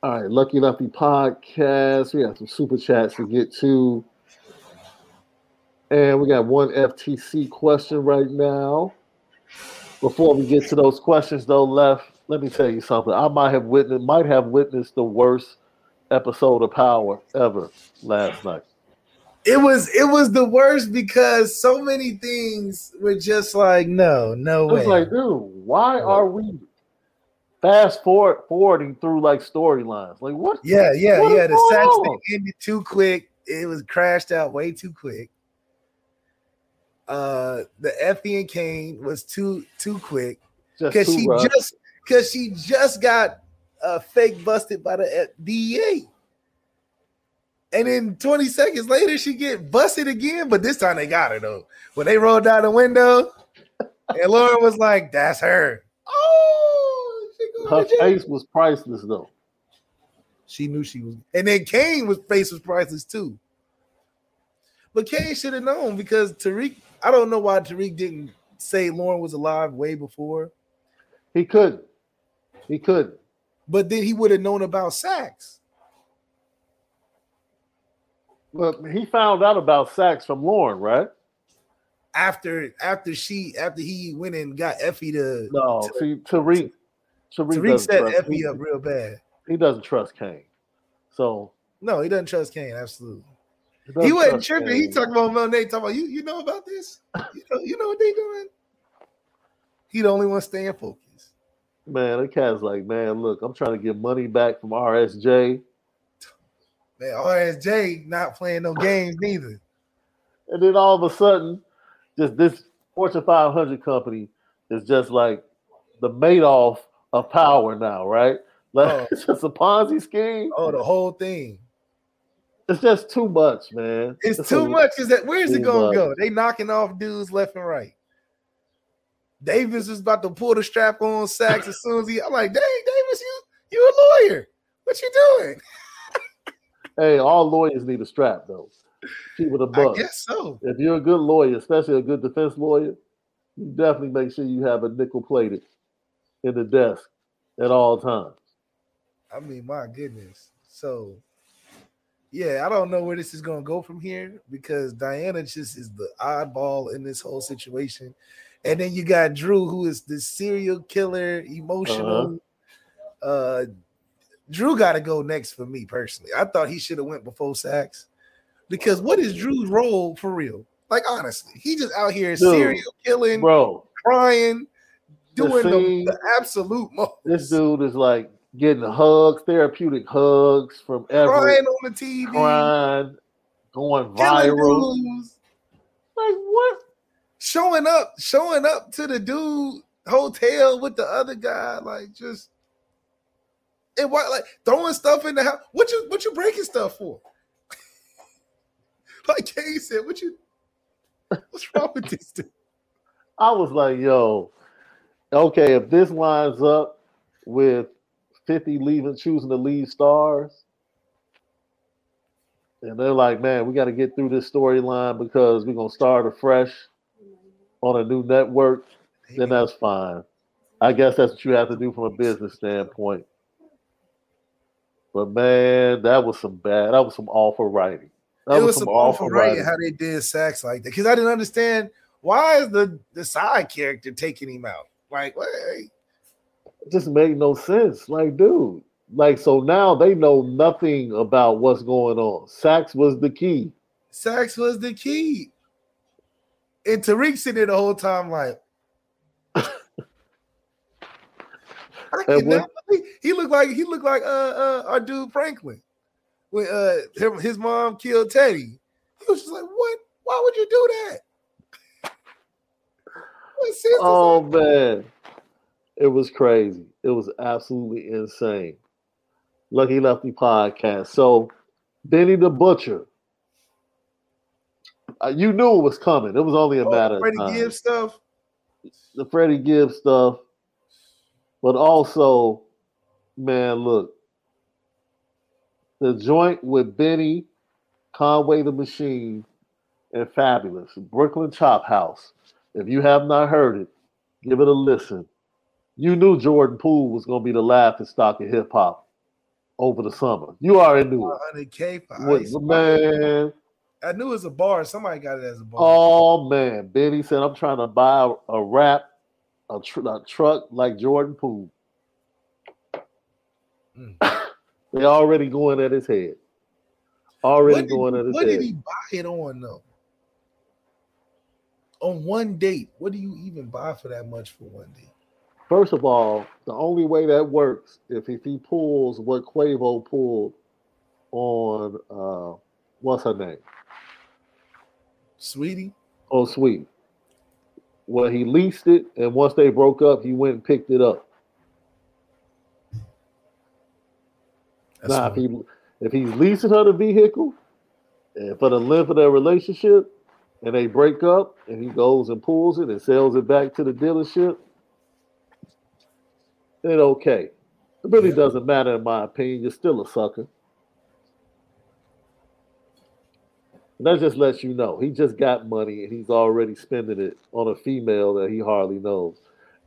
All right, Lucky Lefty podcast. We got some super chats to get to. And we got one FTC question right now. Before we get to those questions, though, left, let me tell you something. I might have witnessed might have witnessed the worst episode of Power ever last night. It was it was the worst because so many things were just like no, no I was like, dude, why are we fast forward forwarding through like storylines? Like what? yeah, yeah, what yeah. The on? thing ended too quick. It was crashed out way too quick. Uh, the Effie and Cane was too too quick because she rough. just because she just got uh, fake busted by the F- DEA. And then 20 seconds later, she get busted again, but this time they got her though. When they rolled down the window, and Lauren was like, "That's her." Oh, her to face was priceless though. she knew she was, and then Cane was face was priceless too. But Cane should have known because Tariq. I don't know why Tariq didn't say Lauren was alive way before, He couldn't. He couldn't. but then he would have known about Saxe. Well, he found out about Saxe from Lauren, right? after after she after he went and got Effie to No, see, Tariq, Tariq, Tariq set Effie up real bad. he doesn't trust Cane. So No, he doesn't trust Cane. Absolutely, doesn't he wasn't tripping. He Cane. talking about Monet. Talking about you. You know about this? You know, you know what they doing? He the only one staying focused. Man, the cat's like, man, look, I'm trying to get money back from RSJ. Man, RSJ not playing no games neither. And then all of a sudden, just this Fortune 500 company is just like the Madoff of power now, right? Like Oh. it's just a Ponzi scheme. Oh, the whole thing. It's just too much, man. It's, a- too much. Is that where's it gonna much. go? They knocking off dudes left and right. Davis is about to pull the strap on Saxe as soon as he. I'm like, dang, Davis, you you a lawyer? What you doing? Hey, all lawyers need a strap though. Keep it a buck. I guess so. If you're a good lawyer, especially a good defense lawyer, you definitely make sure you have a nickel plated in the desk at all times. I mean, my goodness. So, yeah, I don't know where this is going to go from here because Diana just is the oddball in this whole situation. And then you got Drew, who is the serial killer, emotional. uh Drew got to go next for me personally. I thought he should have went before Saxe because what is Drew's role for real? Like honestly, he just out here Dude, serial killing, Bro, crying, doing the, scene- the absolute most. this dude is like getting hugs, therapeutic hugs from crying on the TV, crying, going viral. Like what? showing up, showing up to the dude hotel with the other guy, like just and what like throwing stuff in the house. What you what you breaking stuff for? like Kay said, what you what's wrong with this dude? I was like, yo, okay, if this lines up with 50 leaving, choosing to leave Starz, and they're like, man, we got to get through this storyline because we're going to start afresh on a new network. then that's fine. I guess that's what you have to do from a business standpoint. But man, that was some bad. That was some awful writing. That it was, some awful writing how they did Saxe like that because I didn't understand why is the the side character taking him out like what? It just made no sense. Like, dude, like so now they know nothing about what's going on. Saxe was the key. Saxe was the key. And Tariq sitting there the whole time like I when, he looked like he looked like uh, uh our dude Franklin when uh his mom killed Teddy. He was just like, "What? Why would you do that?" Oh man, it was crazy. It was absolutely insane. Lucky Lefty podcast. So, Benny the Butcher. Uh, you knew it was coming. It was only a oh, matter Freddie of time. Gibbs stuff. The Freddie Gibbs stuff, but also, man, look, the joint with Benny, Conway the Machine, and Fabolous. Brooklyn Chop House. If you have not heard it, give it a listen. You knew Jordan Poole was going to be the laughing stock of hip hop over the summer. You already knew it. 100K for ice. Man. I knew it was a bar. Somebody got it as a bar. Oh, man. Benny said, I'm trying to buy a rap, a, tr- a truck like Jordan Poole. Mm. they already going at his head. Already did, going at his what head. What did he buy it on, though? On one date. What do you even buy for that much for one date? First of all, the only way that works if, if he pulls what Quavo pulled on uh what's her name? Saweetie? Oh, Saweetie. Well, he leased it, and once they broke up, he went and picked it up. That's now, if he if he's leasing her the vehicle, and for the length of their relationship, and they break up, and he goes and pulls it and sells it back to the dealership, then okay. It really yeah. doesn't matter in my opinion. You're still a sucker. And that just lets you know he just got money and he's already spending it on a female that he hardly knows.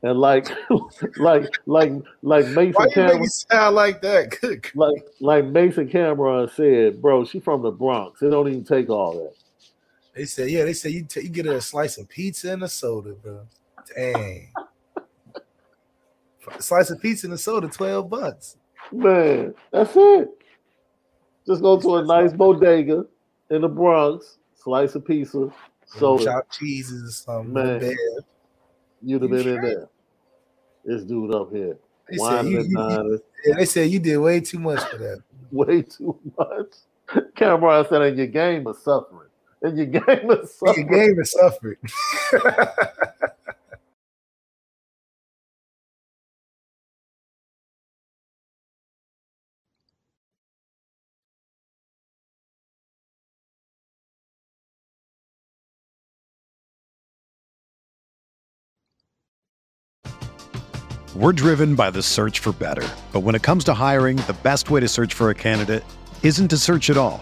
And like, like, like, like Mason Why Cam'ron sound like that. Good. Like, like Mason Cam'ron said, bro, she from the Bronx. It don't even take all that. They said, yeah, they said you, t- you get a slice of pizza and a soda, bro. Dang slice of pizza and a soda, 12 bucks. Man, that's it. Just go to a nice bodega in the Bronx, slice of pizza, soda. Chopped cheeses or something. Man, you'd have been in there. This dude up here. They said, you, you, yeah, they said you did way too much for that. way too much. Cam'ron said, and your game is suffering. And your game is suffering. Your game is suffering. We're driven by the search for better. But when it comes to hiring, the best way to search for a candidate isn't to search at all.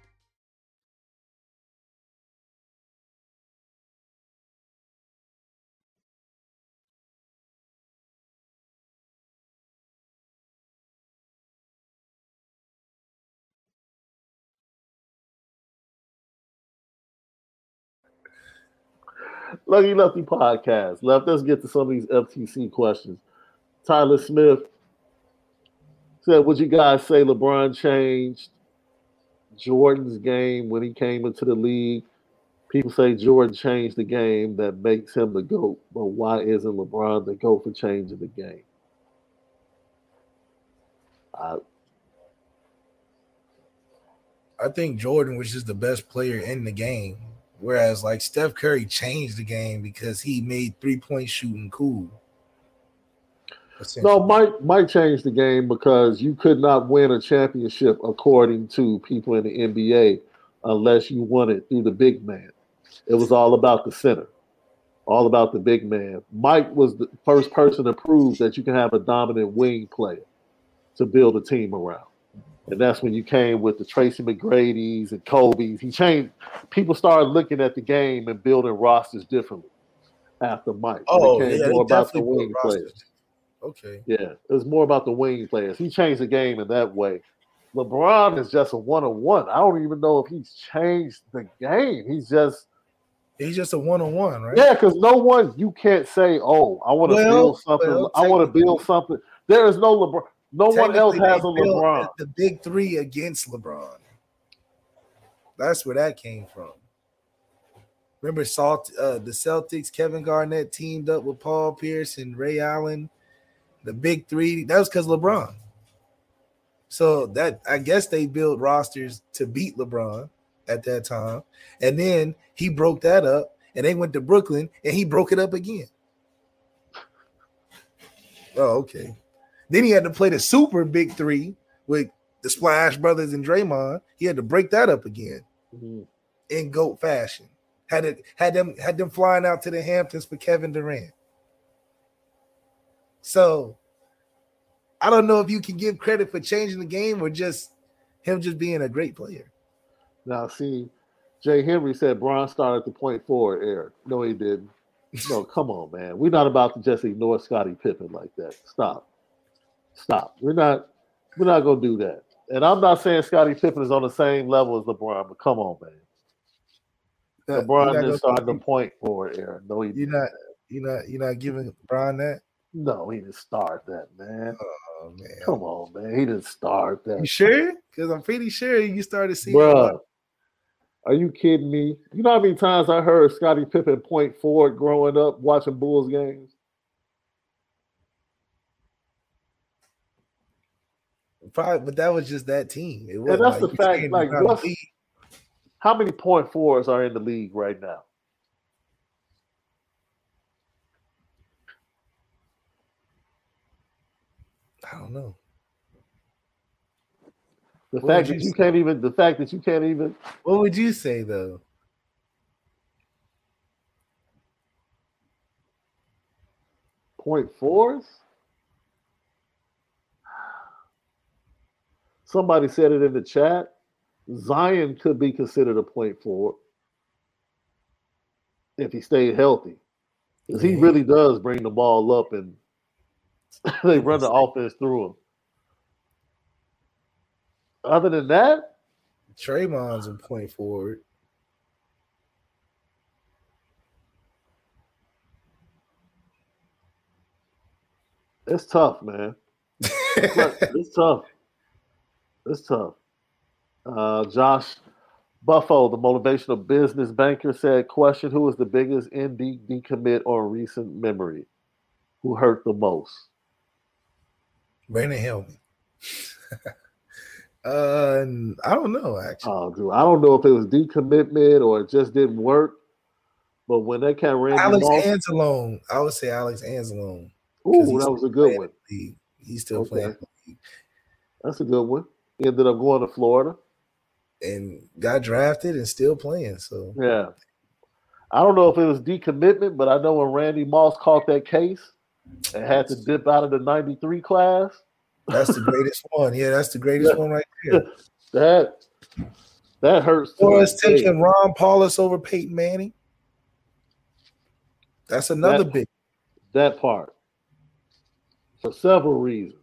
Lucky Lefty podcast. Left, let's get to some of these FTC questions. Tyler Smith said, Would you guys say LeBron changed Jordan's game when he came into the league? People say Jordan changed the game that makes him the GOAT, but why isn't LeBron the GOAT for changing the game? I, I think Jordan was just the best player in the game. Whereas like Steph Curry changed the game because he made three point shooting cool. No, Mike Mike changed the game because you could not win a championship according to people in the NBA unless you won it through the big man. It was all about the center, all about the big man. Mike was the first person to prove that you can have a dominant wing player to build a team around. And that's when you came with the Tracy McGrady's and Kobe's. He changed. People started looking at the game and building rosters differently after Mike. Oh, it yeah, more about the wing players. Okay. Yeah, it was more about the wing players. He changed the game in that way. LeBron is just a one on one. I don't even know if he's changed the game. He's just He's just a one on one, right? yeah, because no one you can't say, oh, I want to Well, build something. well, I want to build something. There is no LeBron. No one else has a LeBron. The big three against LeBron. That's where that came from. Remember, Salt, uh, the Celtics, Kevin Garnett teamed up with Paul Pierce and Ray Allen. The big three. That was because LeBron. So that I guess they built rosters to beat LeBron at that time, and then he broke that up, and they went to Brooklyn, and he broke it up again. Oh, okay. Then he had to play the super big three with the Splash Brothers and Draymond. He had to break that up again Mhm. in GOAT fashion. Had it had them had them flying out to the Hamptons for Kevin Durant. So I don't know if you can give credit for changing the game or just him just being a great player. Now, see, Jay Henry said Bron started the point forward, Eric. No, he didn't. No, come on, man. We're not about to just ignore Scottie Pippen like that. Stop. Stop. We're not we're not gonna do that. And I'm not saying Scottie Pippen is on the same level as LeBron, but come on, man. You're LeBron not didn't gonna- start the point forward, Eric. No, he You're didn't. not you're not you're not giving Brian that. No, he didn't start that, man. Oh man. Come on, man. He didn't start that. You sure? Because I'm pretty sure you started seeing Bruh. Are you kidding me? You know how many times I heard Scottie Pippen point forward growing up watching Bulls games? Probably, but that was just that team. It And wasn't that's the fact, like, what's- How many point fours are in the league right now? I don't know. The What fact that you you can't even the fact that you can't even What would you say though? point fours? Somebody said it in the chat. Zion could be considered a point forward if he stayed healthy. Because he really does bring the ball up and they run the offense through him. Other than that, Draymond's a point forward. it's tough, man. it's tough. It's tough. Uh, Josh Buffo, the motivational business banker, said, "Question: Who is the biggest ND decommit or recent memory? Who hurt the most?" Brandon Helmy. uh, I don't know actually. Oh, dude, I don't know if it was decommitment or it just didn't work. But when that cat ran, Alex Anzalone, I would say Alex Anzalone. Ooh, that was a good one. He's still okay. playing. That's a good one. He ended up going to Florida and got drafted and still playing. So yeah, I don't know if it was decommitment, but I know when Randy Moss caught that case and had to dip out of the '93 class. That's the greatest one. Yeah, that's the greatest one right there. that that hurts. Or it's taking Ron Powlus over Peyton Manning. That's another that, big. That part for several reasons.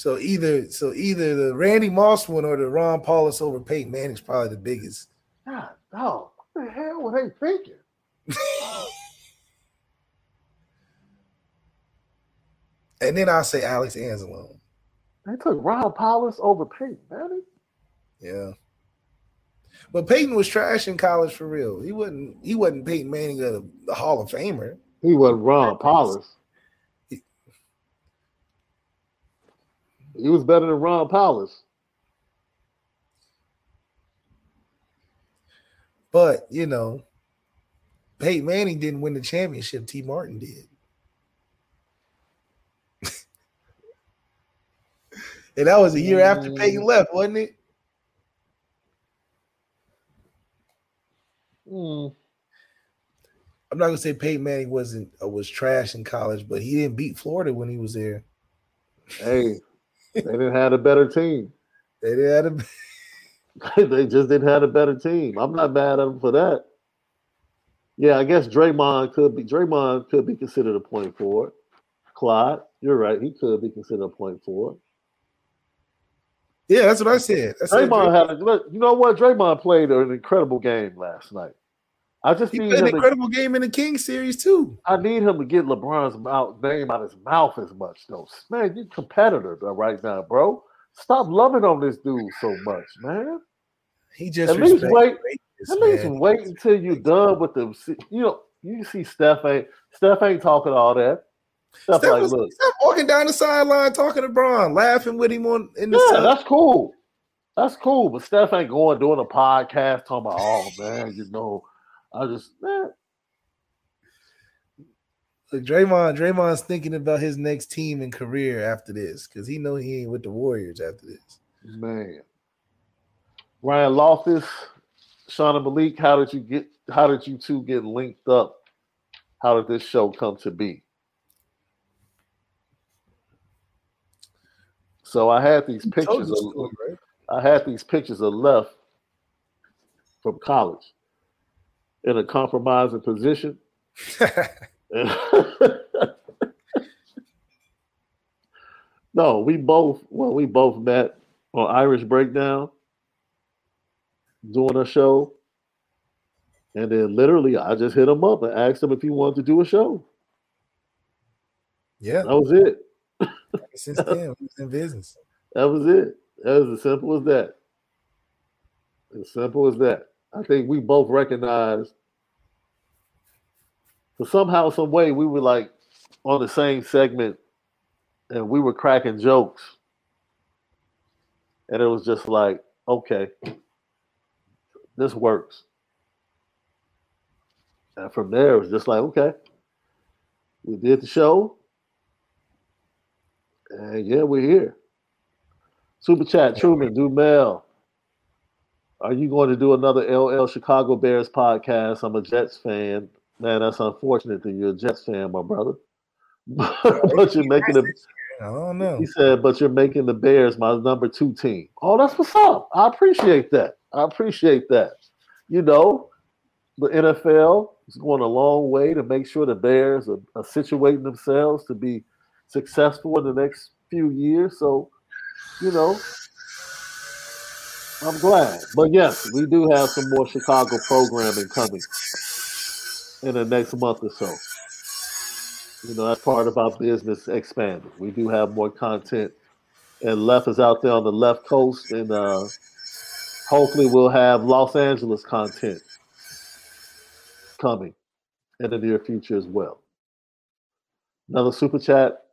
So either so either the Randy Moss one or the Ron Powlus over Peyton Manning's probably the biggest. God, oh, what the hell were they thinking? and then I'll say Alex Anzalone. They took Ron Powlus over Peyton Manning. Yeah. But Peyton was trash in college for real. He wasn't he wasn't Peyton Manning a, the Hall of Famer. He wasn't Ron Powlus. He was better than Ron Powlus. But, you know, Peyton Manning didn't win the championship. Tee Martin did. and that was a year after Peyton left, wasn't it? Mm. I'm not gonna say Peyton Manning wasn't uh, was trash in college, but he didn't beat Florida when he was there. Hey, they didn't have a better team. They didn't have a they just didn't have a better team. I'm not mad at them for that. Yeah, I guess Draymond could be Draymond could be considered a point forward. Clyde, you're right. He could be considered a point forward. Yeah, that's what I said. That's Draymond had a, you know what? Draymond played an incredible game last night. I just he need an to, incredible game in the King series too. I need him to get LeBron's mouth, name out his mouth as much though. Man, you competitor uh, right now, bro. Stop loving on this dude so much, man. He just at least wait. At least man. wait until you're done with the. You know, you see Steph ain't Steph ain't talking all that. Steph, Steph like, was, look, Steph walking down the sideline talking to Bron, laughing with him on in the. Yeah, side. that's cool. That's cool. But Steph ain't going doing a podcast talking about, oh man, you know. I just eh. man. Look, Draymond, Draymond's thinking about his next team and career after this because he know he ain't with the Warriors after this. Man, Ryan Loftus, Shauna Malik, how did you get? How did you two get linked up? How did this show come to be? So I had these pictures. Of, right? I had these pictures of left from college in a compromising position. no, we both well, we both met on Irish Breakdown doing a show. And then literally I just hit him up and asked him if he wanted to do a show. Yeah. That was it. Since then, we was in business. That was it. That was as simple as that. As simple as that. I think we both recognized but somehow, some way, we were like on the same segment, and we were cracking jokes, and it was just like, okay, this works. And from there, it was just like, okay, we did the show, and yeah, we're here. Super chat, Truman, do Dumel. Are you going to do another LL Chicago Bears podcast? I'm a Jets fan. Man, that's unfortunate that you're a Jets fan, my brother. but you're making the. I don't know. He said, but you're making the Bears my number two team. Oh, that's what's up. I appreciate that. I appreciate that. You know, the NFL is going a long way to make sure the Bears are, are situating themselves to be successful in the next few years. So, you know, I'm glad. But yes, we do have some more Chicago programming coming in the next month or so. You know, that's part of our business expanding. We do have more content. And Left is out there on the left coast, and uh, hopefully we'll have Los Angeles content coming in the near future as well. Another super chat.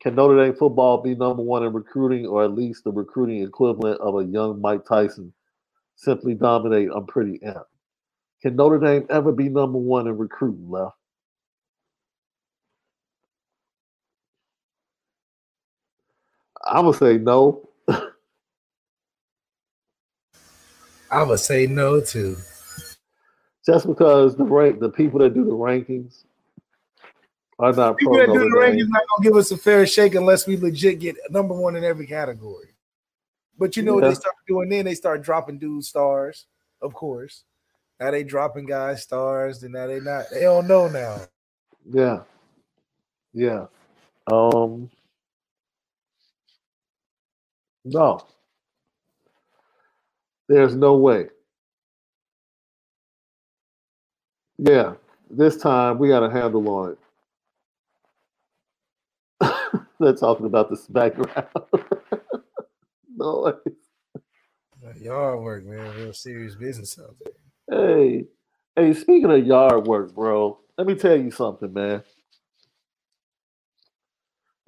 Can Notre Dame football be number one in recruiting, or at least the recruiting equivalent of a young Mike Tyson? Simply dominate. I'm pretty amped. Can Notre Dame ever be number one in recruiting, left? I'm gonna say no. I would say no too. Just because the rank, the people that do the rankings are not people that do the rankings not gonna give us a fair shake unless we legit get number one in every category. But you know what they start doing then? They start dropping dude stars, of course. Now they dropping guys stars, and now they not. They don't know now. Yeah. Yeah. Um No. There's no way. Yeah. This time we got a handle on it. They're talking about this background. no way. Y'all work, man. Real serious business out there. Hey, hey, speaking of yard work, bro, let me tell you something, man.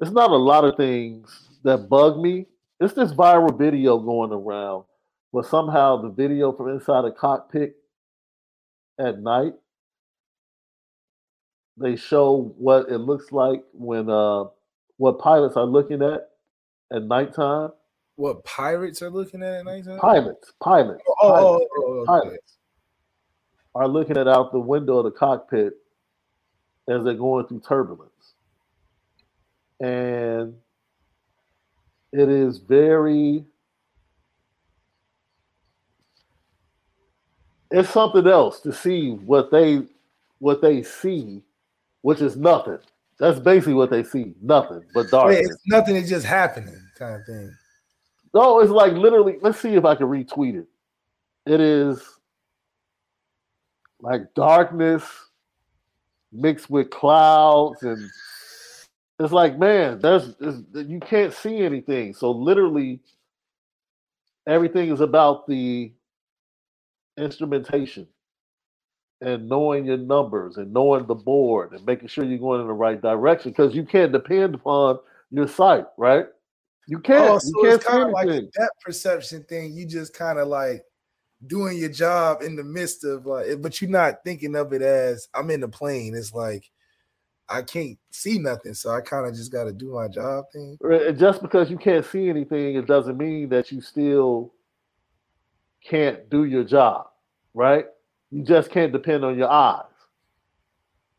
It's not a lot of things that bug me. It's this viral video going around where somehow the video from inside a cockpit at night they show what it looks like when uh what pilots are looking at at nighttime. What pirates are looking at at nighttime? Pilots, pilots, Oh, oh, pilots. oh, oh, okay. pilots are looking at out the window of the cockpit as they're going through turbulence. And it is very it's something else to see what they what they see, which is nothing. That's basically what they see, nothing but Wait, darkness. it's nothing is just happening, kind of thing. No, it's like literally. Let's see if I can retweet it. It is like darkness mixed with clouds, and it's like, man, there's you can't see anything. So literally, everything is about the instrumentation and knowing your numbers and knowing the board and making sure you're going in the right direction because you can't depend upon your sight, right? You can't. Oh, you so can't it's kind of like that perception thing. You just kind of like doing your job in the midst of like, eh, but you're not thinking of it as I'm in the plane. It's like I can't see nothing, so I kind of just got to do my job thing. Just because you can't see anything, it doesn't mean that you still can't do your job, right? You just can't depend on your eyes.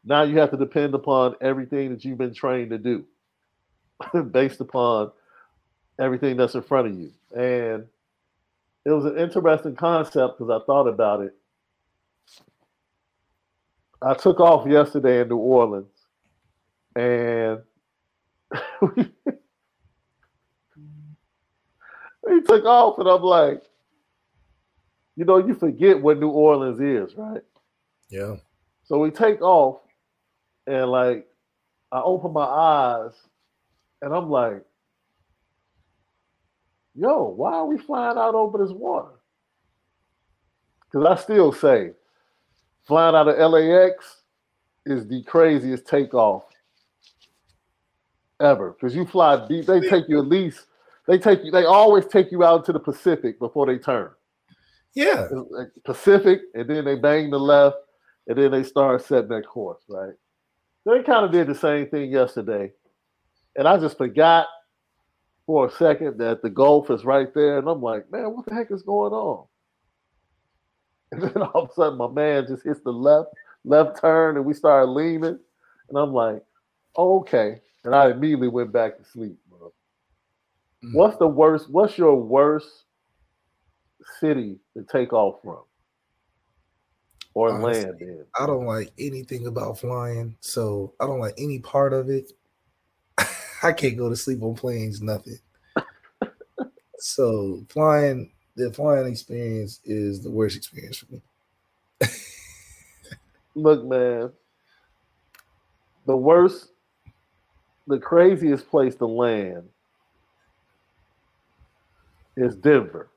Now you have to depend upon everything that you've been trained to do based upon everything that's in front of you. And it was an interesting concept because I thought about it. I took off yesterday in New Orleans and we, took off, and I'm like, you know, you forget what New Orleans is, right? Yeah. So we take off, and like, I open my eyes, and I'm like, yo, why are we flying out over this water? Because I still say, flying out of LAX is the craziest takeoff ever. Because you fly deep, they take you at least, they take you, they always take you out to the Pacific before they turn. Yeah. Pacific, and then they bang the left, and then they start setting that course, right? They kind of did the same thing yesterday. And I just forgot for a second that the Gulf is right there. And I'm like, man, what the heck is going on? And then all of a sudden, my man just hits the left, left turn, and we started leaning. And I'm like, oh, okay. And I immediately went back to sleep, bro. Mm. What's the worst? What's your worst city to take off from? Or Honestly, land in? I don't like anything about flying, so I don't like any part of it. I can't go to sleep on planes, nothing. so flying, the flying experience is the worst experience for me. Look, man, the worst, the craziest place to land is Denver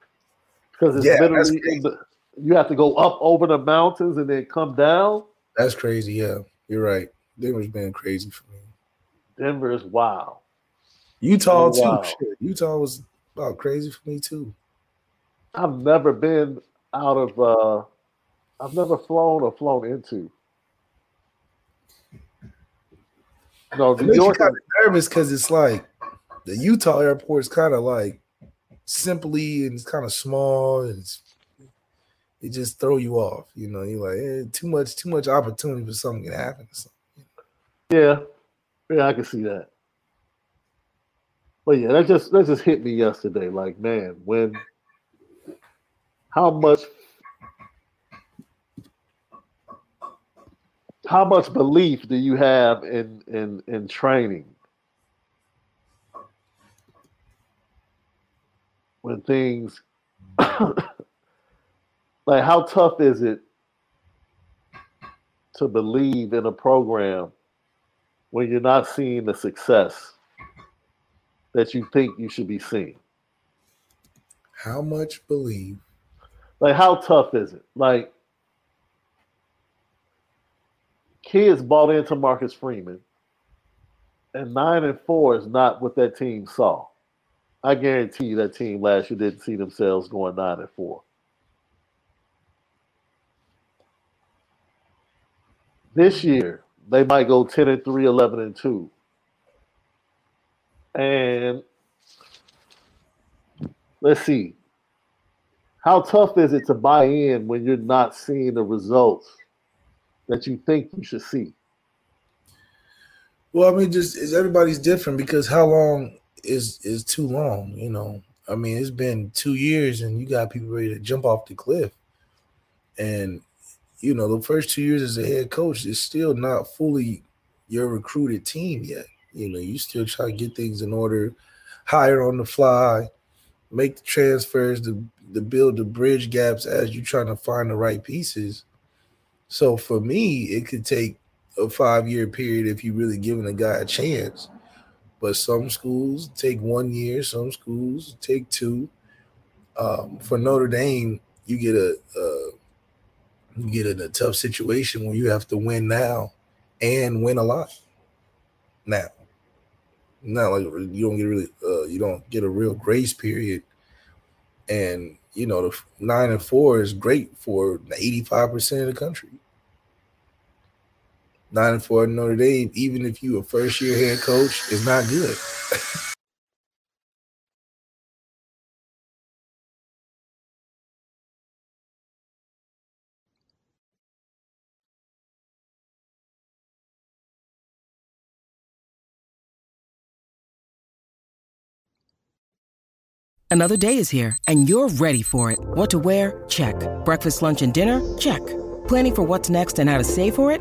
because it's Yeah, literally the, you have to go up over the mountains and then come down. That's crazy. Yeah, you're right. Denver's been crazy for me. Denver is wild. Utah too. Shit, Utah was about crazy for me too. I've never been out of. uh I've never flown or flown into. No, New York. kind of nervous because it's like the Utah airport is kind of like simply and it's kind of small and it's, it just throw you off. You know, you're like eh, too much, too much opportunity for something to happen. Yeah, yeah, I can see that. But yeah, that just that just hit me yesterday. Like, man, when how much how much belief do you have in in in training when things like how tough is it to believe in a program when you're not seeing the success that you think you should be seeing? How much believe? Like, how tough is it? Like, kids bought into Marcus Freeman, and nine and four is not what that team saw. I guarantee you that team last year didn't see themselves going nine and four. This year, they might go 10 and 3, 11 and 2. And let's see. How tough is it to buy in when you're not seeing the results that you think you should see? Well, I mean, just is everybody's different because how long is is too long? You know, I mean, it's been two years and you got people ready to jump off the cliff, and you know, the first two years as a head coach is still not fully your recruited team yet. You know, you still try to get things in order, hire on the fly, make the transfers to, to build the bridge gaps as you're trying to find the right pieces. So for me, it could take a five year period if you're really giving a guy a chance. But some schools take one year, some schools take two. Um, for Notre Dame, you get a you get in a tough situation where you have to win now and win a lot now. Not like you don't get really uh, you don't get a real grace period, and you know the nine and four is great for eighty five percent of the country nine and four at Notre Dame, even if you a first year head coach, is not good. Another day is here, and you're ready for it. What to wear? Check. Breakfast, lunch, and dinner? Check. Planning for what's next and how to save for it?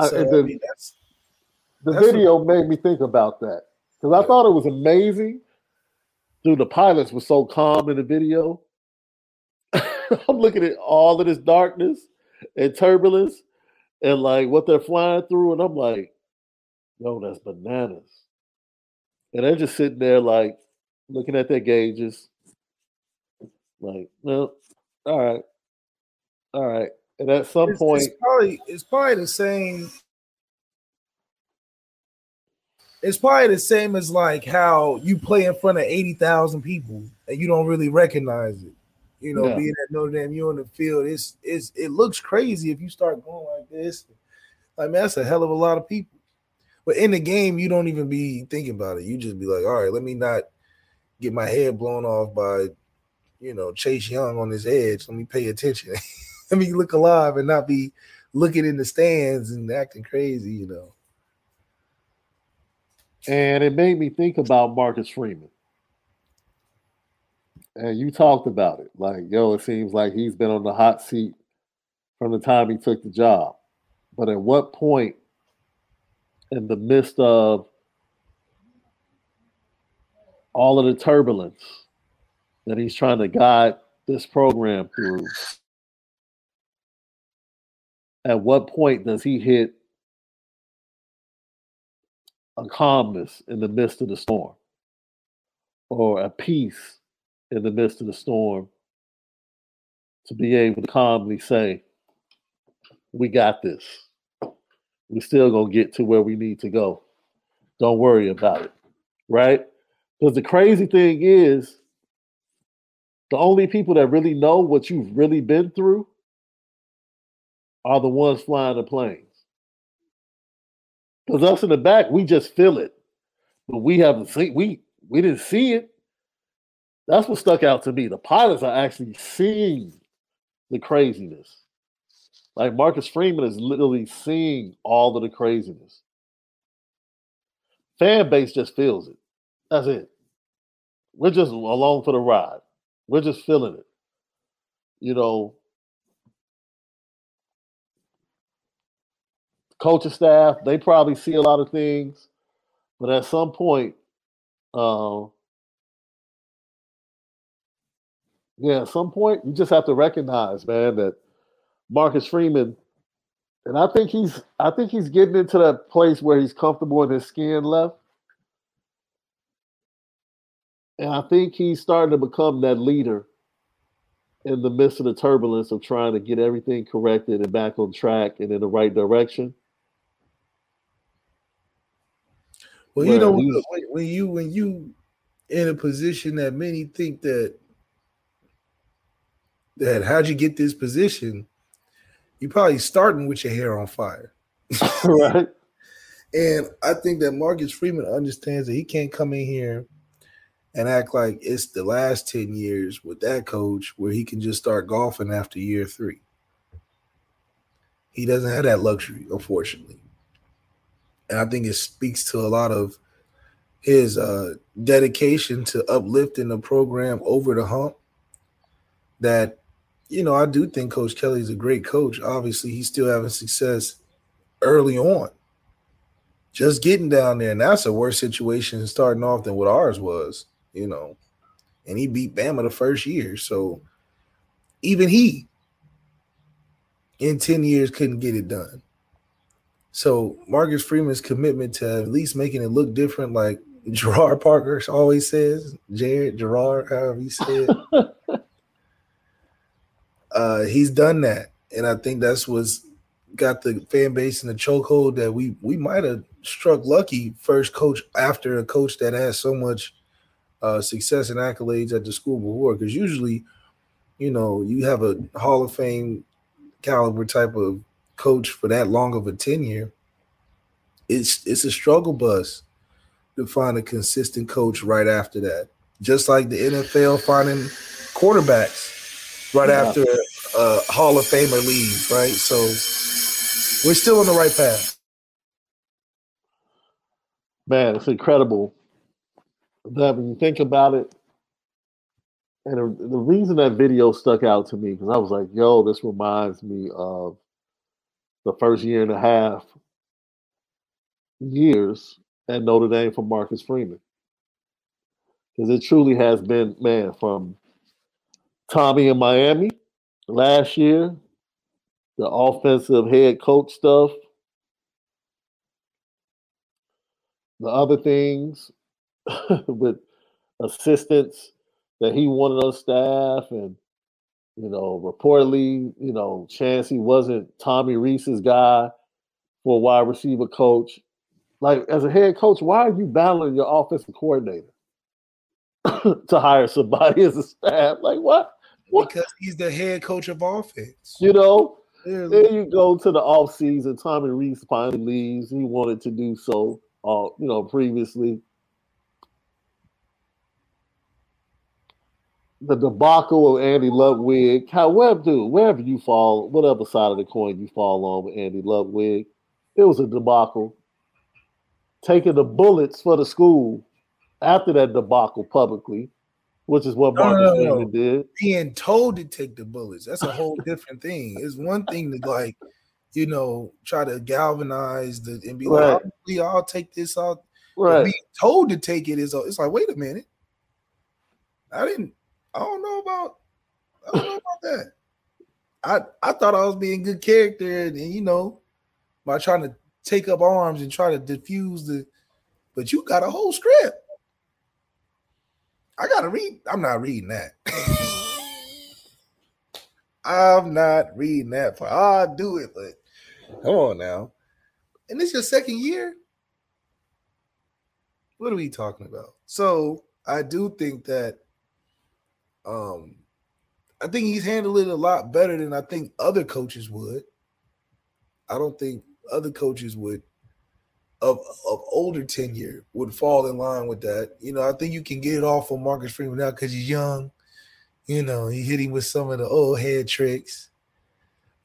So, and I the, mean, that's the that's what- video made me think about that because I thought it was amazing. Dude, the pilots were so calm in the video. I'm looking at all of this darkness and turbulence and like what they're flying through, and I'm like, yo, that's bananas. And they're just sitting there like looking at their gauges, like, no, all right, all right. And at some It's, point, it's probably it's probably the same. It's probably the same as like how you play in front of eighty thousand people and you don't really recognize it. You know, Yeah. being at Notre Dame, you're on the field, it's it's it looks crazy if you start going like this. Like man, that's a hell of a lot of people. But in the game, you don't even be thinking about it. You just be like, all right, let me not get my head blown off by, you know, Chase Young on his edge. Let me pay attention. let me look alive and not be looking in the stands and acting crazy, you know. and it made me think about Marcus Freeman. And you talked about it. Like, yo, it seems like he's been on the hot seat from the time he took the job. But at what point in the midst of all of the turbulence that he's trying to guide this program through, at what point does he hit a calmness in the midst of the storm or a peace in the midst of the storm to be able to calmly say, We got this. We still gonna get to where we need to go. Don't worry about it. Right? Because the crazy thing is, the only people that really know what you've really been through are the ones flying the planes. Because us in the back, we just feel it, but we haven't seen we we didn't see it. That's what stuck out to me. The pilots are actually seeing the craziness. Like Marcus Freeman is literally seeing all of the craziness. Fan base just feels it. That's it. We're just along for the ride. We're just feeling it. You know, coaching staff, they probably see a lot of things, but at some point, uh, yeah, at some point, you just have to recognize, man, that Marcus Freeman, and I think he's, I think he's getting into that place where he's comfortable in his skin left, and I think he's starting to become that leader in the midst of the turbulence of trying to get everything corrected and back on track and in the right direction. Well, you know, when, when you when you in a position that many think that that how'd you get this position? you're probably starting with your hair on fire. right? And I think that Marcus Freeman understands that he can't come in here and act like it's the last 10 years with that coach where he can just start golfing after year three. He doesn't have that luxury, unfortunately. And I think it speaks to a lot of his uh, dedication to uplifting the program over the hump. That, you know, I do think Coach Kelly's a great coach. Obviously, he's still having success early on just getting down there, and that's a worse situation starting off than what ours was, you know. And he beat Bama the first year, so even he in 10 years couldn't get it done. So Marcus Freeman's commitment to at least making it look different, like Gerad Parker always says, Jared Gerard, however he said, uh, he's done that, and I think that's what's got the fan base in the chokehold that we we might have struck lucky first coach after a coach that has so much uh, success and accolades at the school before. Because usually, you know, you have a Hall of Fame caliber type of coach for that long of a tenure. It's it's a struggle bus to find a consistent coach right after that. Just like the NFL finding quarterbacks right Yeah. after a Hall of Famer leaves, right? So we're still on the right path. Man, it's incredible that when you think about it, and the reason that video stuck out to me because I was like, "Yo, this reminds me of the first year and a half years at Notre Dame for Marcus Freeman." Because it truly has been, man, from Tommy in Miami last year, the offensive head coach stuff, the other things with assistants that he wanted on staff and you know, reportedly, you know, Chansi wasn't Tommy Rees's guy for a wide receiver coach. Like, as a head coach, why are you battling your offensive coordinator to hire somebody as a staff? Like, what? what? Because he's the head coach of offense. You know, then you go to the off season. Tommy Rees finally leaves. He wanted to do so, uh, you know, previously. The debacle of Andy Ludwig, however, dude, wherever you fall, whatever side of the coin you fall on with Andy Ludwig, it was a debacle. Taking the bullets for the school after that debacle publicly, which is what Marcus no, no, no. did. Being told to take the bullets, that's a whole different thing. It's one thing to like, you know, try to galvanize the and be right. like, we all take this out. Right. Being told to take it is it's like, wait a minute. I didn't I don't know about I don't know about that. I I thought I was being good character and, and, you know by trying to take up arms and try to diffuse the but you got a whole script. I gotta read. I'm not reading that. I'm not reading that part. I'll do it, but come on now. And this your second year? What are we talking about? So I do think that um, I think he's handled it a lot better than I think other coaches would. I don't think other coaches would of of older tenure would fall in line with that. You know, I think you can get it off on Marcus Freeman now because he's young. You know, he hit him with some of the old head tricks.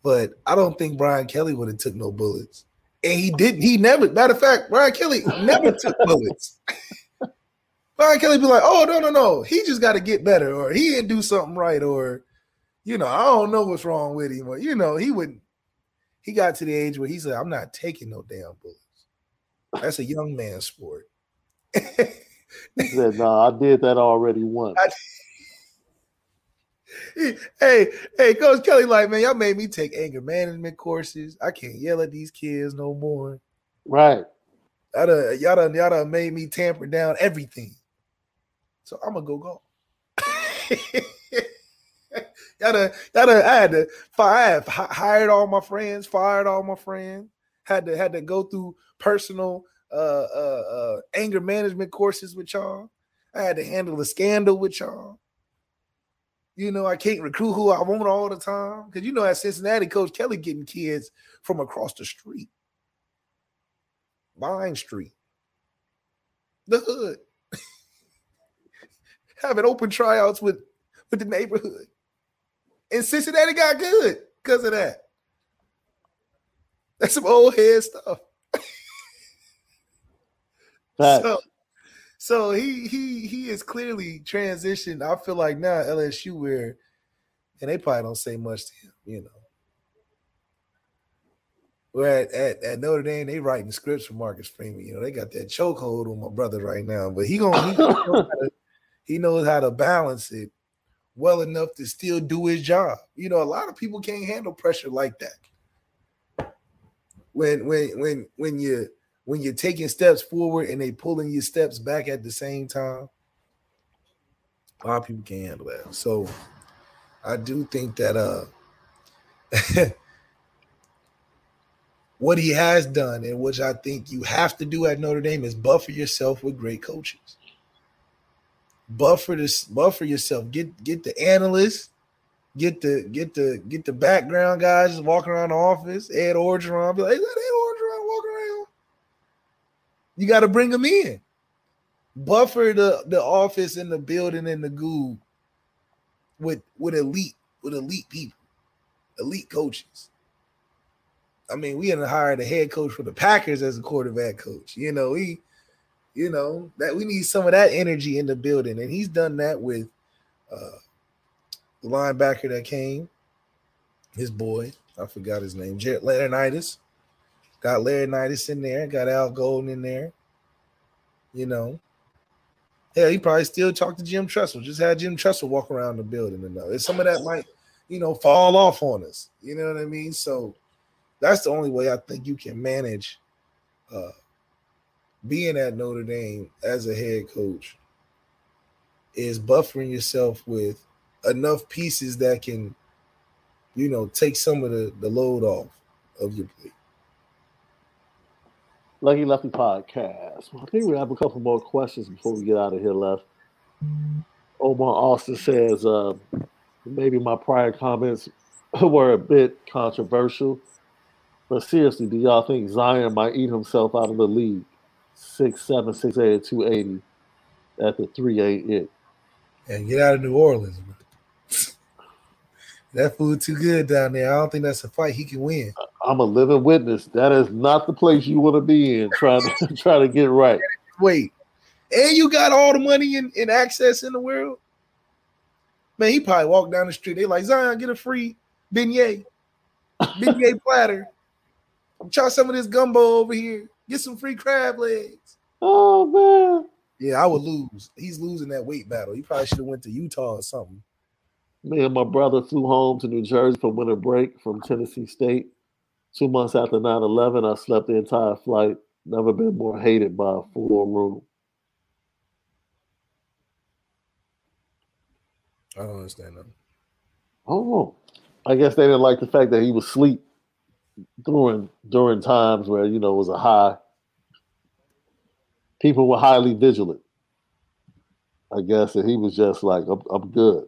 But I don't think Brian Kelly would have took no bullets. And he didn't. He never. Matter of fact, Brian Kelly never took bullets. Brian Kelly be like, oh no, no, no, he just got to get better, or he didn't do something right, or you know, I don't know what's wrong with him, or you know, he wouldn't. he got to the age where he said, I'm not taking no damn bullets. That's a young man sport. he said, no, nah, I did that already once. hey, hey, Coach Kelly, like, man, y'all made me take anger management courses. I can't yell at these kids no more. Right. Y'all done, y'all done, y'all done made me tamper down everything. So I'm gonna go golf. y'all y'all I had to fire, hired all my friends, fired all my friends, had to had to go through personal uh, uh, uh, anger management courses with y'all. I had to handle the scandal with y'all. You know, I can't recruit who I want all the time because you know at Cincinnati, Coach Kelly getting kids from across the street, Vine Street, the hood having open tryouts with with the neighborhood. And Cincinnati got good because of that. That's some old head stuff. so, so he he he is clearly transitioned. I feel like now LSU where, and they probably don't say much to him, you know. Where at, at, at, Notre Dame, they writing scripts for Marcus Freeman. You know, they got that chokehold on my brother right now. But he gonna, he gonna he knows how to balance it well enough to still do his job. You know, a lot of people can't handle pressure like that. When when when when you when you're taking steps forward and they pulling your steps back at the same time, a lot of people can't handle that. So I do think that uh what he has done and which I think you have to do at Notre Dame is buffer yourself with great coaches buffer this buffer yourself. Get get the analysts, get the get the get the background guys walking around the office. Ed Orgeron, be like, is that Ed Orgeron walking around? You got to bring them in. Buffer the the office and the building and the goo with with elite with elite people, elite coaches. I mean, we had to hire the head coach for the Packers as a quarterback coach. You know, he you know that we need some of that energy in the building, and he's done that with uh, the linebacker that came, his boy. I forgot his name, Jared Laurinaitis. Got Laurinaitis in there. Got Al Golden in there. You know, yeah, he probably still talked to Jim Tressel. Just had Jim Tressel walk around the building and. Some of that might you know, fall off on us. You know what I mean? So that's the only way I think you can manage uh, being at Notre Dame as a head coach is buffering yourself with enough pieces that can, you know, take some of the, the load off of your plate. Lucky Lefty podcast. I think we have a couple more questions before we get out of here. Left. Omar Austin says, uh, maybe my prior comments were a bit controversial, but seriously, do y'all think Zion might eat himself out of the league? Six seven, six eight, two eighty. At the three ain't it. And get out of New Orleans. that food too good down there. I don't think that's a fight he can win. I'm a living witness. That is not the place you want to be in. Trying to try to get right. Wait, and you got all the money and, and access in the world. Man, he probably walked down the street. They like Zion, get a free beignet, beignet platter. Try some of this gumbo over here. Get some free crab legs. Oh man. Yeah, I would lose. He's losing that weight battle. He probably should have went to Utah or something. Me and my brother flew home to New Jersey for winter break from Tennessee State. Two months after 9-11, I slept the entire flight. Never been more hated by a full room. I don't understand that. Oh, I guess they didn't like the fact that he was asleep during during times where you know it was a high. People were highly vigilant. I guess, and he was just like, "I'm, I'm good."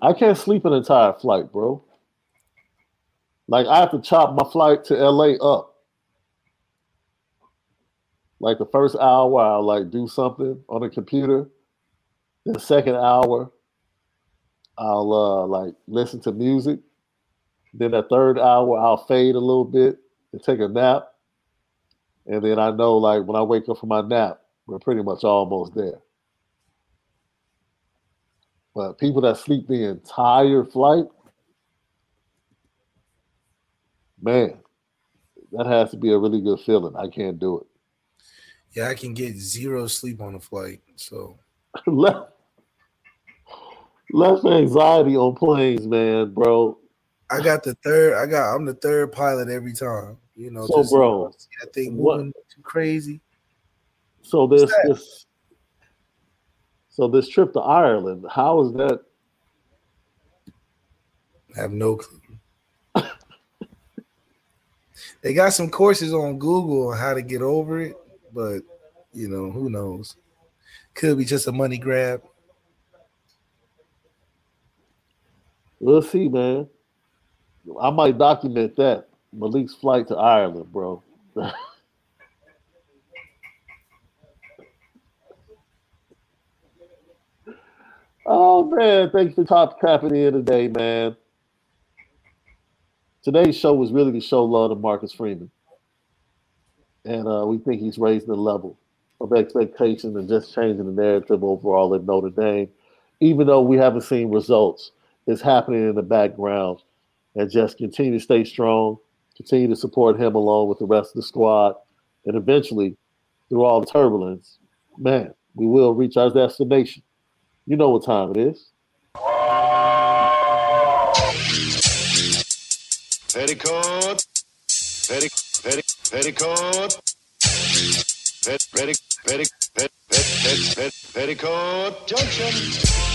I can't sleep an entire flight, bro. Like I have to chop my flight to LA up. Like the first hour, I'll like do something on the computer. The second hour, I'll uh, like listen to music. Then the third hour, I'll fade a little bit and take a nap. And then I know like when I wake up from my nap, we're pretty much almost there. But people that sleep the entire flight, man, that has to be a really good feeling. I can't do it. Yeah, I can get zero sleep on a flight. So less anxiety on planes, man, bro. I got the third. I got. I'm the third pilot every time. You know, so bro, I think moving too crazy. So this this so this trip to Ireland, how is that? I have no clue. they got some courses on Google on how to get over it, but you know, who knows? Could be just a money grab. We'll see, man. I might document that. Malik's flight to Ireland, bro. oh man, thanks for top tapping in today, man. Today's show was really to show love to Marcus Freeman. And uh, we think he's raising the level of expectation and just changing the narrative overall at Notre Dame. Even though we haven't seen results, it's happening in the background. And just continue to stay strong, continue to support him along with the rest of the squad. And eventually, through all the turbulence, man, we will reach our destination. You know what time it is. Petticoat, petti, petti, petticoat, pet, petti, petti, pet, pet, pet, pet, petticoat junction.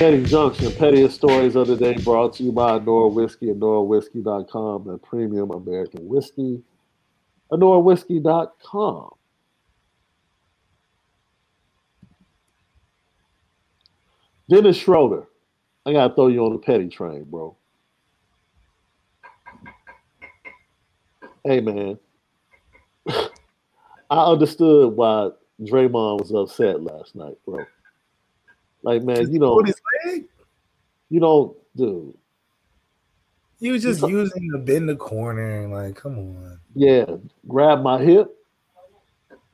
Petty Junction, pettiest stories of the day brought to you by Nora Whiskey and NoraWhiskey.com, the premium American whiskey. NoraWhiskey.com. Dennis Schroeder, I gotta throw you on the petty train, bro. Hey man, I understood why Draymond was upset last night, bro. Like man, you know, his leg. you know, dude. He was just using the bend the corner and like, come on. Yeah, grab my hip,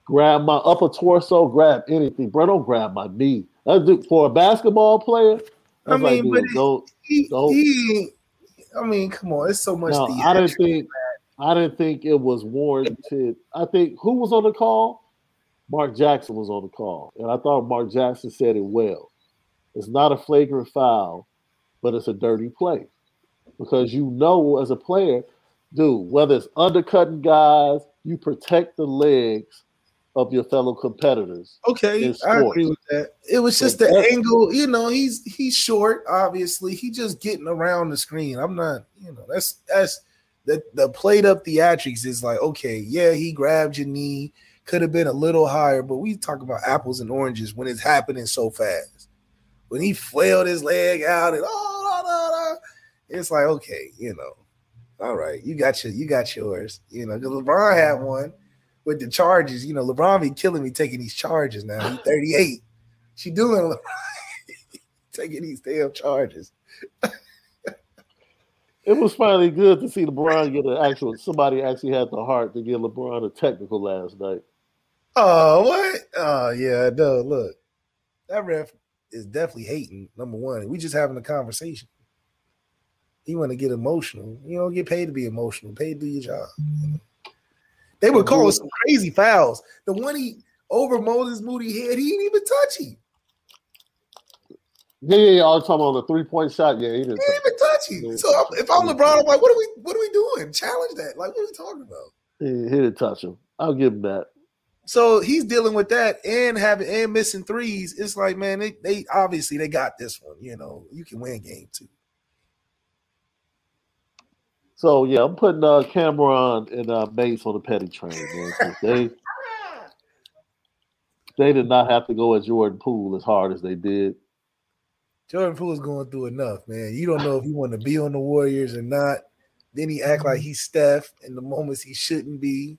grab my upper torso, grab anything, bro. Don't grab my knee. That's do- for a basketball player. I That's like, mean, but dude, don't, he, don't. he, I mean, come on, it's so much. No, I didn't think. I didn't think it was warranted. I think who was on the call? Mark Jackson was on the call, and I thought Mark Jackson said it well. It's not a flagrant foul, but it's a dirty play because you know as a player, dude, whether it's undercutting guys, you protect the legs of your fellow competitors. Okay, I agree with that. It was just the angle, you know. He's he's short, obviously. He just getting around the screen. I'm not, you know, that's that's the the played up theatrics is like, okay, yeah, he grabbed your knee, could have been a little higher, but we talk about apples and oranges when it's happening so fast. When he flailed his leg out and oh, it's like, okay, you know, all right, you got your you got yours, you know, because LeBron had one with the charges. You know, LeBron be killing me taking these charges now. He's 38. She doing taking these damn charges. It was finally good to see LeBron get an actual somebody actually had the heart to give LeBron a technical last night. Oh, what? Oh, yeah, no, look. That ref is definitely hating, number one. We just having a conversation. He want to get emotional. You don't get paid to be emotional. Paid to do your job. They were calling some crazy fouls. The one he over Moses Moody head, he didn't even touch him. Yeah, yeah, yeah. I was talking about the three point shot. Yeah, he didn't. He didn't even touch him. So if I'm LeBron, I'm like, what are we what are we doing? Challenge that. Like, what are we talking about? He, he didn't touch him. I'll give him that. So he's dealing with that and having and missing threes. It's like, man, they, they obviously they got this one. You know, you can win game two. So yeah, I'm putting uh, Cam'ron and uh, Mase on the petty train, man. They they did not have to go at Jordan Poole as hard as they did. Jordan Poole Poole's going through enough, man. You don't know if he want to be on the Warriors or not. Then he act like he's Steph in the moments he shouldn't be.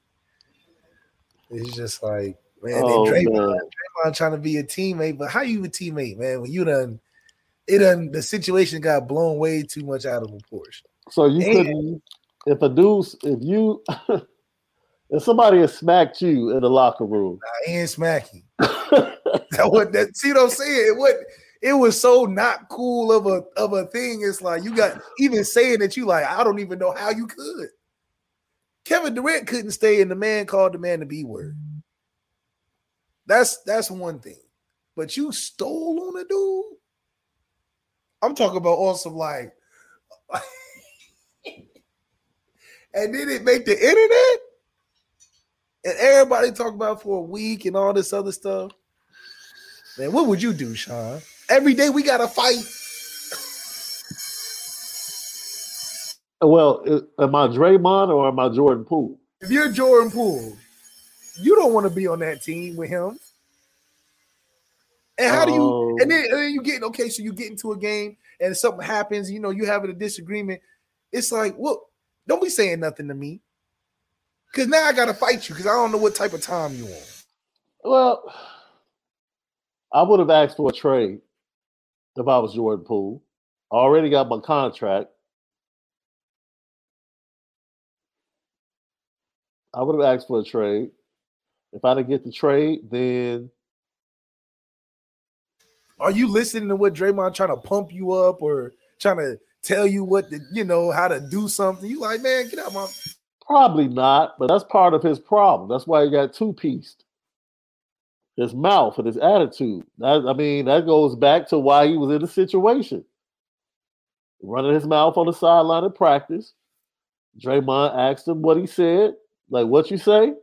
It's just like, man, Oh, Draymond, man. Draymond trying to be a teammate, but how you a teammate, man? When you done, it done, the situation got blown way too much out of proportion. So you And- couldn't if a dude if you if somebody has smacked you in the locker room, I ain't smacking. that what that see what I'm saying? It what it was so not cool of a of a thing. It's like you got even saying that you like, I don't even know how you could. Kevin Durant couldn't stay and the man called the man the B word. That's that's one thing. But you stole on a dude. I'm talking about also like and then it make the internet and everybody talk about for a week and all this other stuff. Man, what would you do, Sean? Every day we got to fight. Well, uh, am I Draymond or am I Jordan Poole? If you're Jordan Poole, you don't want to be on that team with him. And how do you? Oh. And then, and then you get okay. So you get into a game and something happens. You know, you having a disagreement. It's like, well, don't be saying nothing to me, because now I got to fight you because I don't know what type of time you on. Well, I would have asked for a trade if I was Jordan Poole. I already got my contract. I would have asked for a trade. If I didn't get the trade, then Are you listening to what Draymond trying to pump you up or trying to tell you what to, you know, how to do something? You like, man, get out my probably not. But that's part of his problem. That's why he got two pieced. His mouth and his attitude. That, I mean, that goes back to why he was in the situation. Running his mouth on the sideline of practice. Draymond asked him what he said. Like, what you say?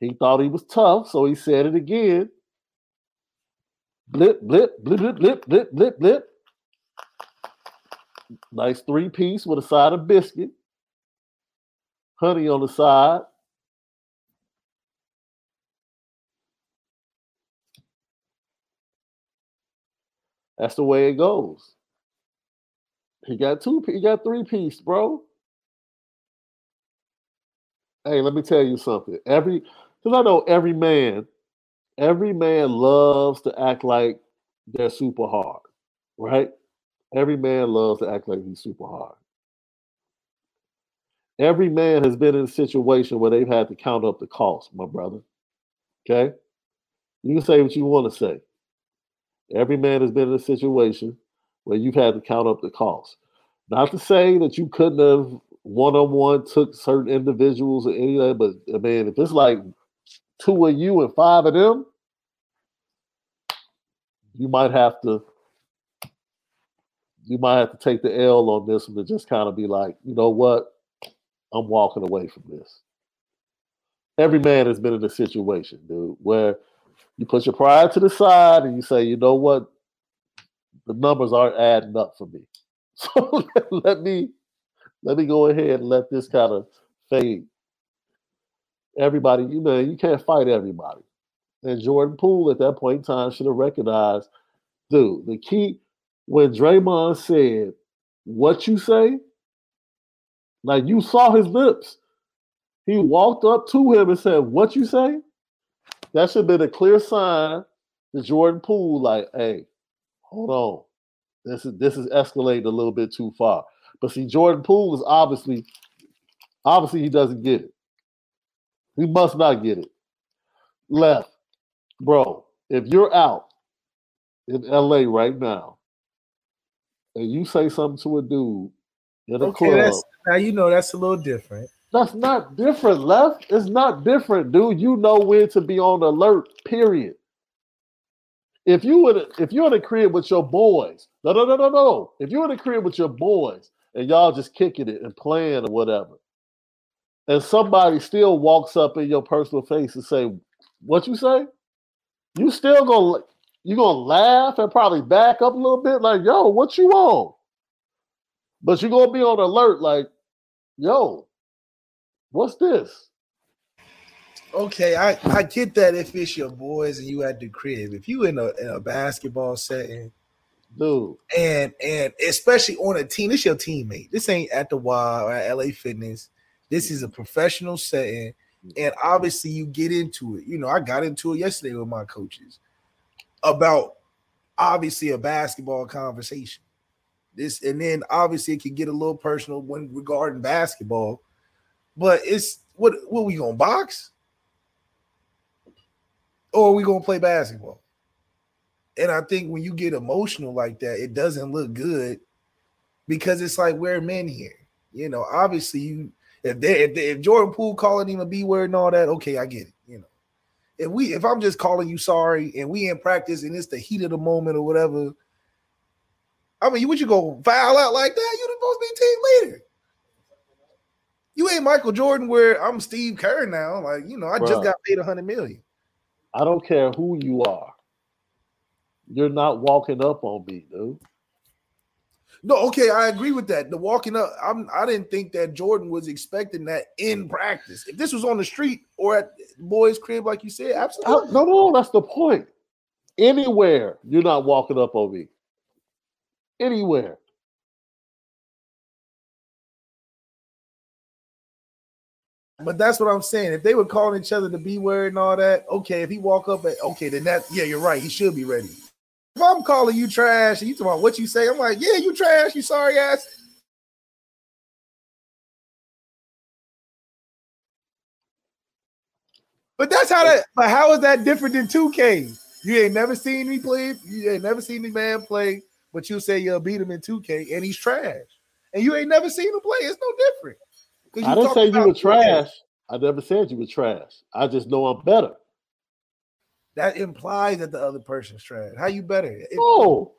He thought he was tough, so he said it again. Blip, blip, blip, blip, blip, blip, blip, blip. Nice three piece with a side of biscuit. Honey on the side. That's the way it goes. He got two. He got three piece, bro. Hey, let me tell you something. Every because I know every man, every man loves to act like they're super hard, right? Every man loves to act like he's super hard. Every man has been in a situation where they've had to count up the cost, my brother. Okay? You can say what you want to say. Every man has been in a situation where you've had to count up the cost. Not to say that you couldn't have one on one took certain individuals or any of that, but I mean, if it's like two of you and five of them, you might have to you might have to take the L on this one to just kind of be like, you know what, I'm walking away from this. Every man has been in a situation, dude, where you put your pride to the side and you say, you know what, the numbers aren't adding up for me. So let me let me go ahead and let this kind of fade. Everybody, you know, you can't fight everybody. And Jordan Poole at that point in time should have recognized, dude, the key when Draymond said, What you say? Like you saw his lips. He walked up to him and said, What you say? That should have been a clear sign to Jordan Poole, like, hey, hold on. This is this is escalating a little bit too far. But see, Jordan Poole is obviously, obviously he doesn't get it. He must not get it. Left, bro. If you're out in LA right now, and you say something to a dude in a Okay, club, now you know that's a little different. that's not different, left. It's not different, dude. You know when to be on alert, period. If you would if you're in a crib with your boys, no, no, no, no, no. If you're in a crib with your boys and y'all just kicking it and playing or whatever, and somebody still walks up in your personal face and say, What you say? You still gonna you gonna laugh and probably back up a little bit, like, yo, what you on? But you're gonna be on alert, like, yo, what's this? Okay, I, I get that if it's your boys and you at the crib. If you in a in a basketball setting, dude, and and especially on a team, this your teammate. This ain't at the Y or at LA Fitness. This is a professional setting, and obviously you get into it. You know, I got into it yesterday with my coaches about obviously a basketball conversation. This and then obviously it can get a little personal when regarding basketball, but it's what what we gonna box? or are we gonna play basketball? And I think when you get emotional like that, it doesn't look good because it's like we're men here. You know, obviously you if they if, they, if Jordan Poole calling him a B word and all that, okay, I get it. You know, if we if I'm just calling you sorry and we in practice and it's the heat of the moment or whatever, I mean, would you go foul out like that? You're supposed to be team leader. You ain't Michael Jordan where I'm Steve Kerr now. Like, you know, I just got paid a hundred million. I don't care who you are. You're not walking up on me, dude. No, okay, I agree with that. The walking up, I'm I didn't think that Jordan was expecting that in practice. If this was on the street or at boys' crib, like you said, I- absolutely. Oh, no, no, that's the point. Anywhere, you're not walking up on me. Anywhere. But that's what I'm saying. If they were calling each other the B word and all that, okay. If he walk up at okay, then that yeah, you're right. He should be ready. If I'm calling you trash and you talking about what you say, I'm like, yeah, you trash, you sorry ass. But that's how that. But how is that different than 2K? You ain't never seen me play. You ain't never seen the man play, but you say you'll beat him in 2K and he's trash, and you ain't never seen him play. It's no different. I didn't say you were trash. I never said you were trash. I just know I'm better. That implies that the other person's trash. How you better? It- No.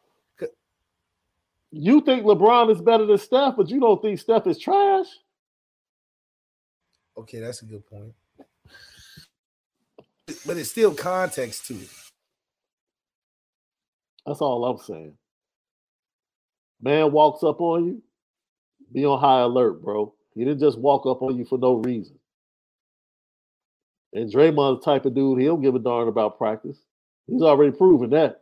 You think LeBron is better than Steph, but you don't think Steph is trash? Okay, that's a good point. But it's still context to it. That's all I'm saying. Man walks up on you, be on high alert, bro. He didn't just walk up on you for no reason. And Draymond's the type of dude, he don't give a darn about practice. He's already proven that.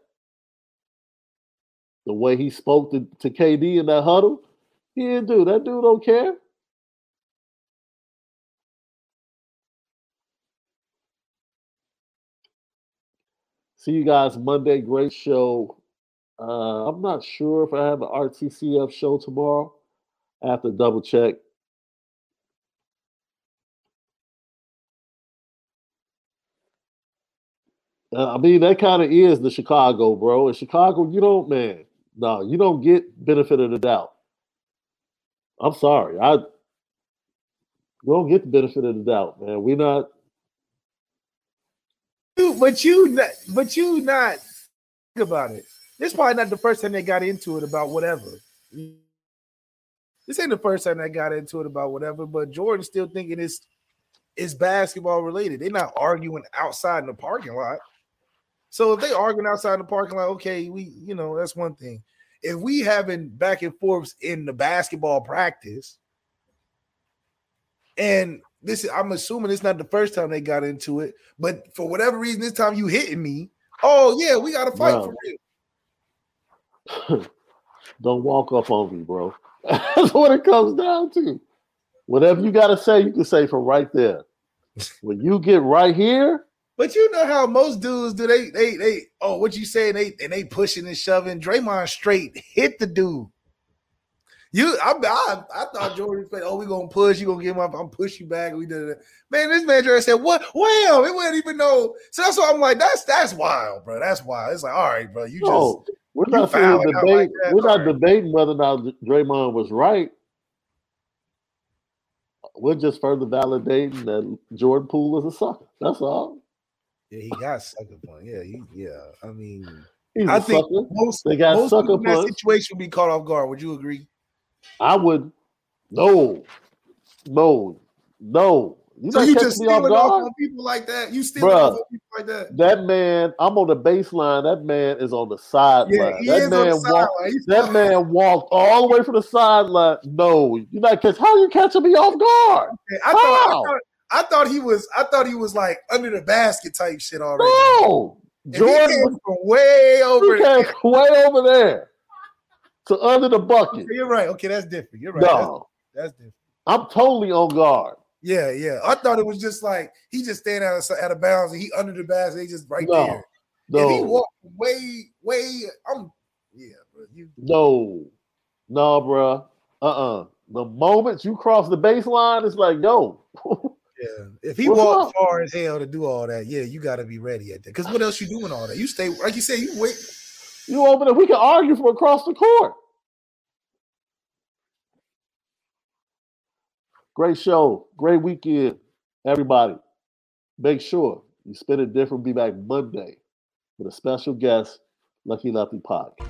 The way he spoke to, to KD in that huddle, he didn't do. That dude don't care. See you guys Monday. Great show. Uh, I'm not sure if I have an RTCF show tomorrow. I have to double check. Uh, I mean, that kind of is the Chicago, bro. In Chicago, you don't, man. No, you don't get benefit of the doubt. I'm sorry. I you don't get the benefit of the doubt, man. We're not. But you, not, but you not think about it. This probably not the first time they got into it about whatever. This ain't the first time they got into it about whatever. But Jordan's still thinking it's it's basketball related. They're not arguing outside in the parking lot. So if they arguing outside the parking lot, okay, we you know that's one thing. If we having back and forths in the basketball practice, and this is I'm assuming it's not the first time they got into it, but for whatever reason, this time you hitting me. Oh yeah, we got to fight for real. don't walk up on me, bro. That's what it comes down to. Whatever you got to say, you can say from right there. When you get right here, But you know how most dudes do they they they oh what you saying they and they pushing and shoving. Draymond straight hit the dude. You I I, I thought Jordan said, Oh, we gonna push, you gonna give him up, I'm push you back. We did it. Man, this man Jordan said, What? Wham! It wasn't even know. So that's why I'm like, that's that's wild, bro. That's wild. It's like, all right, bro. You just oh, we're not saying fouled out debate. like we're not all right. debating whether or not Draymond was right. We're just further validating that Jordan Poole is a sucker. That's all. Yeah, he got sucker punch. Yeah, he, yeah. I mean, He's I think sucker. most They got most sucker in that situation would be caught off guard. Would you agree? I would no, no, no. You So you catching just off stealing off guard? on people like that? You stealing Bruh. off on people like that? That man, I'm on the baseline. That man is on the sideline. Yeah, that is on the man walked. That man walked all the way from the sideline. No, you're not catch. How you catching me off guard? I thought, I thought I thought he was I thought he was like under the basket type shit already. No, Jordan was from way over. he came way over there to under the bucket. You're right. Okay, that's different. You're right. No, that's different. I'm totally on guard. Yeah, yeah. I thought it was just like he just standing out of, out of bounds and he under the basket. He just right No, there. If he walked way, way, I'm yeah, bro. You no, no, bruh. Uh-uh. The moment you cross the baseline, it's like, yo, yeah. If he What's walked far as hell to do all that, yeah, you got to be ready at that. Because what else you doing all that? You stay like you said. You wait. you open there. We can argue from across the court. Great show. Great weekend, everybody. Make sure you spend it different. Be back Monday with a special guest, Lucky Lefty Podcast.